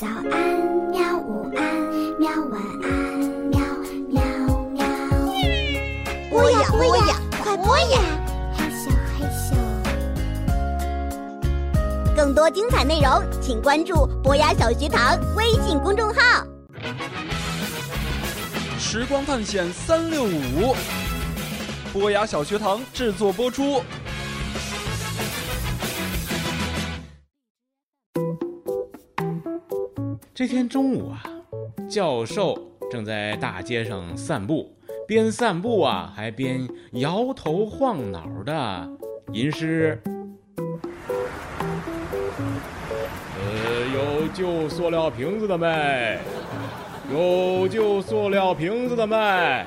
早安，喵！午安，喵！晚安，喵喵喵！播呀播呀，快播呀！害羞害羞。更多精彩内容，请关注博雅小学堂微信公众号。时光探险三六五，博雅小学堂制作播出。这天中午啊，教授正在大街上散步，边散步啊还边摇头晃脑的吟诗。呃，有旧塑料瓶子的没？有旧塑料瓶子的没？哎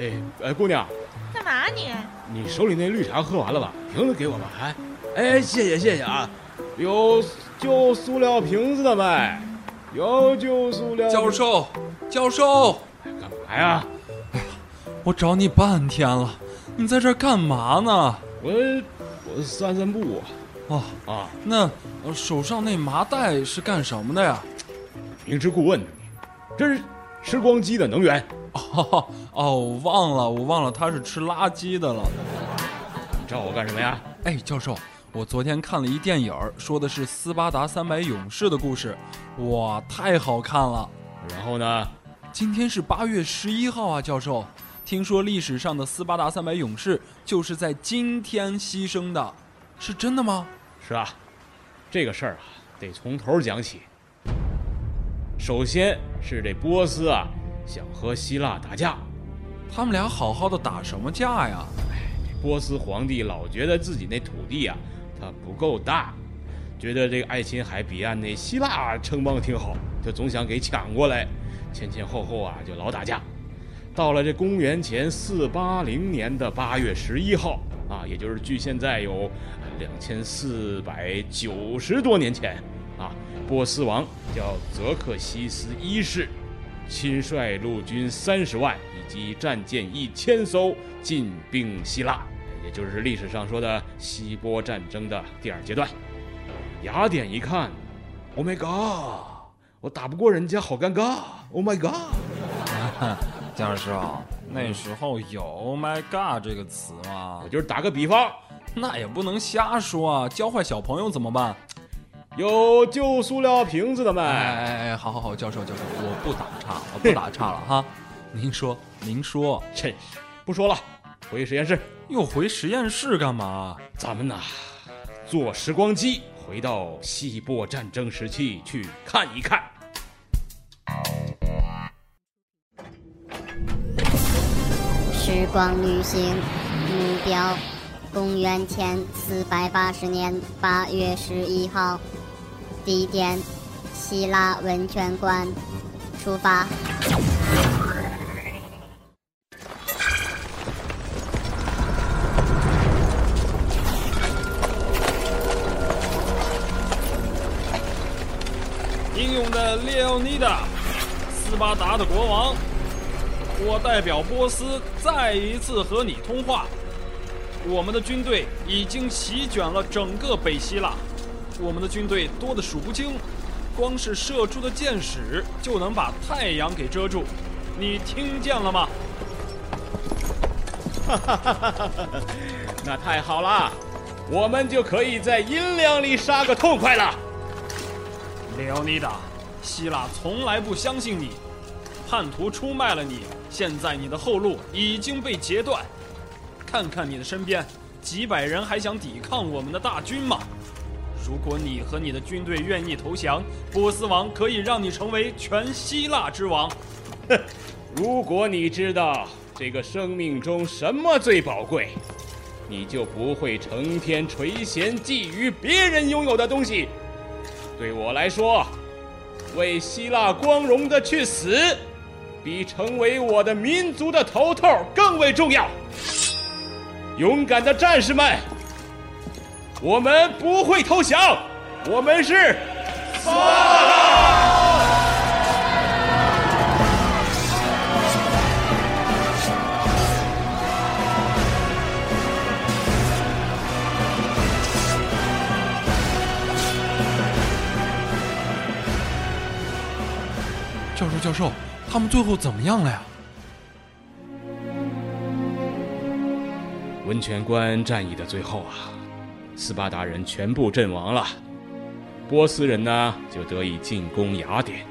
哎哎，姑娘，干嘛你？你手里那绿茶喝完了吧？瓶子给我吧，哎哎，谢谢谢谢啊！有旧塑料瓶子的没？有救塑料。教授，教授，干嘛呀？我找你半天了，你在这儿干嘛呢？我我散散步哦啊。那呃手上那麻袋是干什么的呀？明知故问，这是时光机的能源。哦哦，我忘了，我忘了他是吃垃圾的了。你找我干什么呀？哎，教授，我昨天看了一电影儿，说的是斯巴达三百勇士的故事，哇，太好看了。然后呢？今天是八月十一号啊，教授。听说历史上的斯巴达三百勇士就是在今天牺牲的，是真的吗？是啊，这个事儿啊，得从头讲起。首先是这波斯啊，想和希腊打架，他们俩好好的打什么架呀？波斯皇帝老觉得自己那土地啊，它不够大，觉得这个爱琴海彼岸那希腊城邦挺好，就总想给抢过来，前前后后啊就老打架。到了这公元前四八零年的八月十一号啊，也就是距现在有两千四百九十多年前啊，波斯王叫泽克西斯一世，亲率陆军三十万以及战舰一千艘进兵希腊，就是历史上说的希波战争的第二阶段。雅典一看，Oh my god，我打不过人家，好尴尬，Oh my god。姜老师啊，那时候有 “Oh my God” 这个词吗我？就是打个比方，那也不能瞎说啊，教坏小朋友怎么办？有旧塑料瓶子的没？哎哎哎，好好好，教授教授，我不打岔，我不打岔了哈。您说，您说，真是不说了，回实验室。又回实验室干嘛？咱们呐，坐时光机回到希波战争时期去看一看。时光旅行目标：公元前四百八十年八月十一号，地点：希腊温泉关，出发。列奥尼达，斯巴达的国王，我代表波斯再一次和你通话。我们的军队已经席卷了整个北希腊，我们的军队多得数不清，光是射出的箭矢就能把太阳给遮住。你听见了吗？哈哈哈那太好了，我们就可以在阴凉里杀个痛快了。列奥尼达，希腊从来不相信你，叛徒出卖了你，现在你的后路已经被截断。看看你的身边，几百人还想抵抗我们的大军吗？如果你和你的军队愿意投降，波斯王可以让你成为全希腊之王。哼 如果你知道这个生命中什么最宝贵，你就不会成天垂涎觊觎别人拥有的东西。对我来说，为希腊光荣的去死，比成为我的民族的头头更为重要。勇敢的战士们，我们不会投降，我们是教授，他们最后怎么样了呀？温泉关战役的最后啊，斯巴达人全部阵亡了，波斯人呢就得以进攻雅典。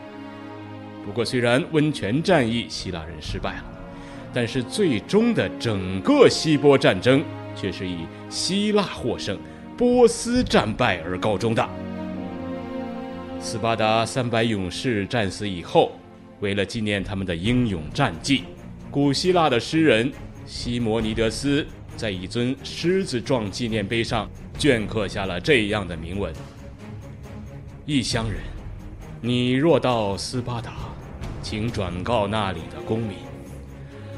不过，虽然温泉战役希腊人失败了，但是最终的整个希波战争却是以希腊获胜、波斯战败而告终的。斯巴达三百勇士战死以后，为了纪念他们的英勇战绩，古希腊的诗人西摩尼德斯。在一尊狮子状纪念碑上镌刻下了这样的铭文：“异乡人，你若到斯巴达，请转告那里的公民，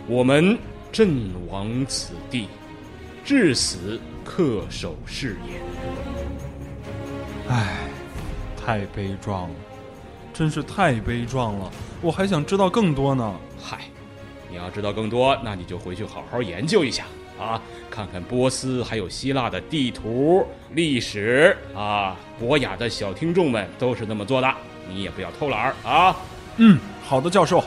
我们阵亡此地，至死恪守誓言。”唉，太悲壮了，真是太悲壮了！我还想知道更多呢。嗨，你要知道更多，那你就回去好好研究一下。啊，看看波斯还有希腊的地图、历史啊！博雅的小听众们都是那么做的，你也不要偷懒儿啊！嗯，好的，教授。